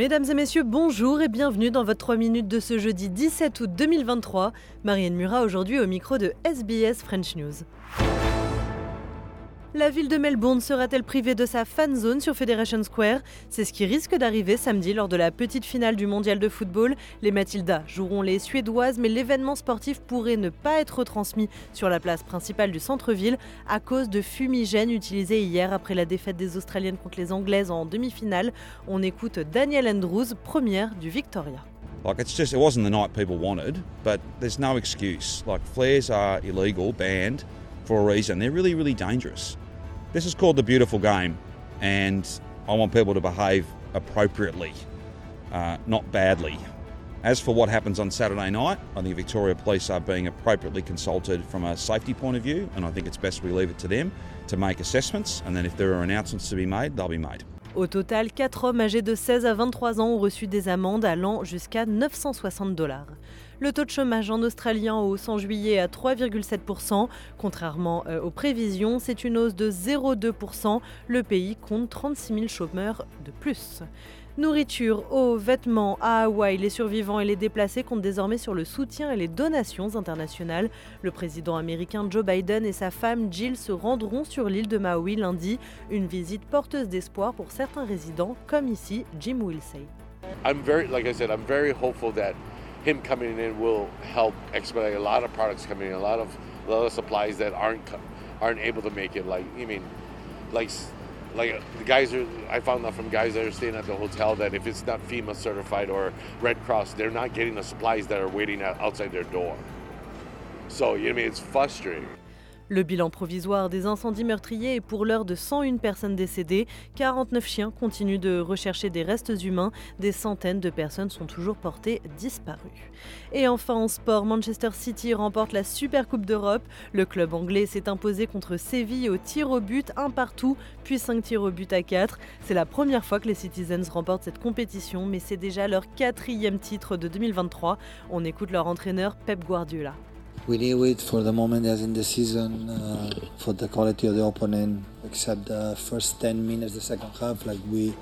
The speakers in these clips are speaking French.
Mesdames et messieurs, bonjour et bienvenue dans votre 3 minutes de ce jeudi 17 août 2023. Marianne Murat aujourd'hui au micro de SBS French News. La ville de Melbourne sera-t-elle privée de sa fan zone sur Federation Square? C'est ce qui risque d'arriver samedi lors de la petite finale du mondial de football. Les Matildas joueront les Suédoises, mais l'événement sportif pourrait ne pas être transmis sur la place principale du centre-ville à cause de fumigènes utilisés hier après la défaite des Australiennes contre les Anglaises en demi-finale. On écoute Daniel Andrews, première du Victoria. Like it's just it wasn't the night people wanted, but there's no excuse. Like flares are illegal, banned for a reason. They're really, really dangerous. This is called the beautiful game, and I want people to behave appropriately, uh, not badly. As for what happens on Saturday night, I think Victoria Police are being appropriately consulted from a safety point of view, and I think it's best we leave it to them to make assessments, and then if there are announcements to be made, they'll be made. Au total, 4 hommes âgés de 16 à 23 ans ont reçu des amendes allant jusqu'à 960 dollars. Le taux de chômage en Australie en hausse en juillet à 3,7%. Contrairement euh, aux prévisions, c'est une hausse de 0,2%. Le pays compte 36 000 chômeurs de plus. Nourriture, eau, vêtements, à Hawaï, les survivants et les déplacés comptent désormais sur le soutien et les donations internationales. Le président américain Joe Biden et sa femme Jill se rendront sur l'île de Maui lundi, une visite porteuse d'espoir pour certains résidents, comme ici Jim Wilsey. I'm very, like I said, I'm very hopeful that him coming in will help expedite a lot of products coming in, a lot of a lot of supplies that aren't aren't able to make it. Like mean, like like the guys are I found out from guys that are staying at the hotel that if it's not FEMA certified or Red Cross, they're not getting the supplies that are waiting outside their door. So you know, I mean it's frustrating. Le bilan provisoire des incendies meurtriers est pour l'heure de 101 personnes décédées. 49 chiens continuent de rechercher des restes humains. Des centaines de personnes sont toujours portées disparues. Et enfin en sport, Manchester City remporte la Super Coupe d'Europe. Le club anglais s'est imposé contre Séville au tir au but, un partout, puis 5 tirs au but à 4. C'est la première fois que les Citizens remportent cette compétition, mais c'est déjà leur quatrième titre de 2023. On écoute leur entraîneur Pep Guardiola. We knew it for the moment as in the season uh, for the quality of the opponent except the first 10 minutes the second half like we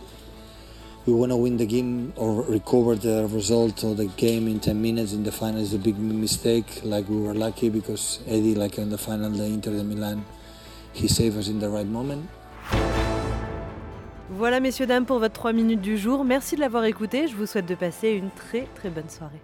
we want to win the game or recover the result of the game in 10 minutes in the final is a big mistake like we were lucky because Eddie like in the final the Inter de Milan he saved us in the right moment Voilà messieurs dames pour votre 3 minutes du jour. Merci de l'avoir écouté. Je vous souhaite de passer une très très bonne soirée.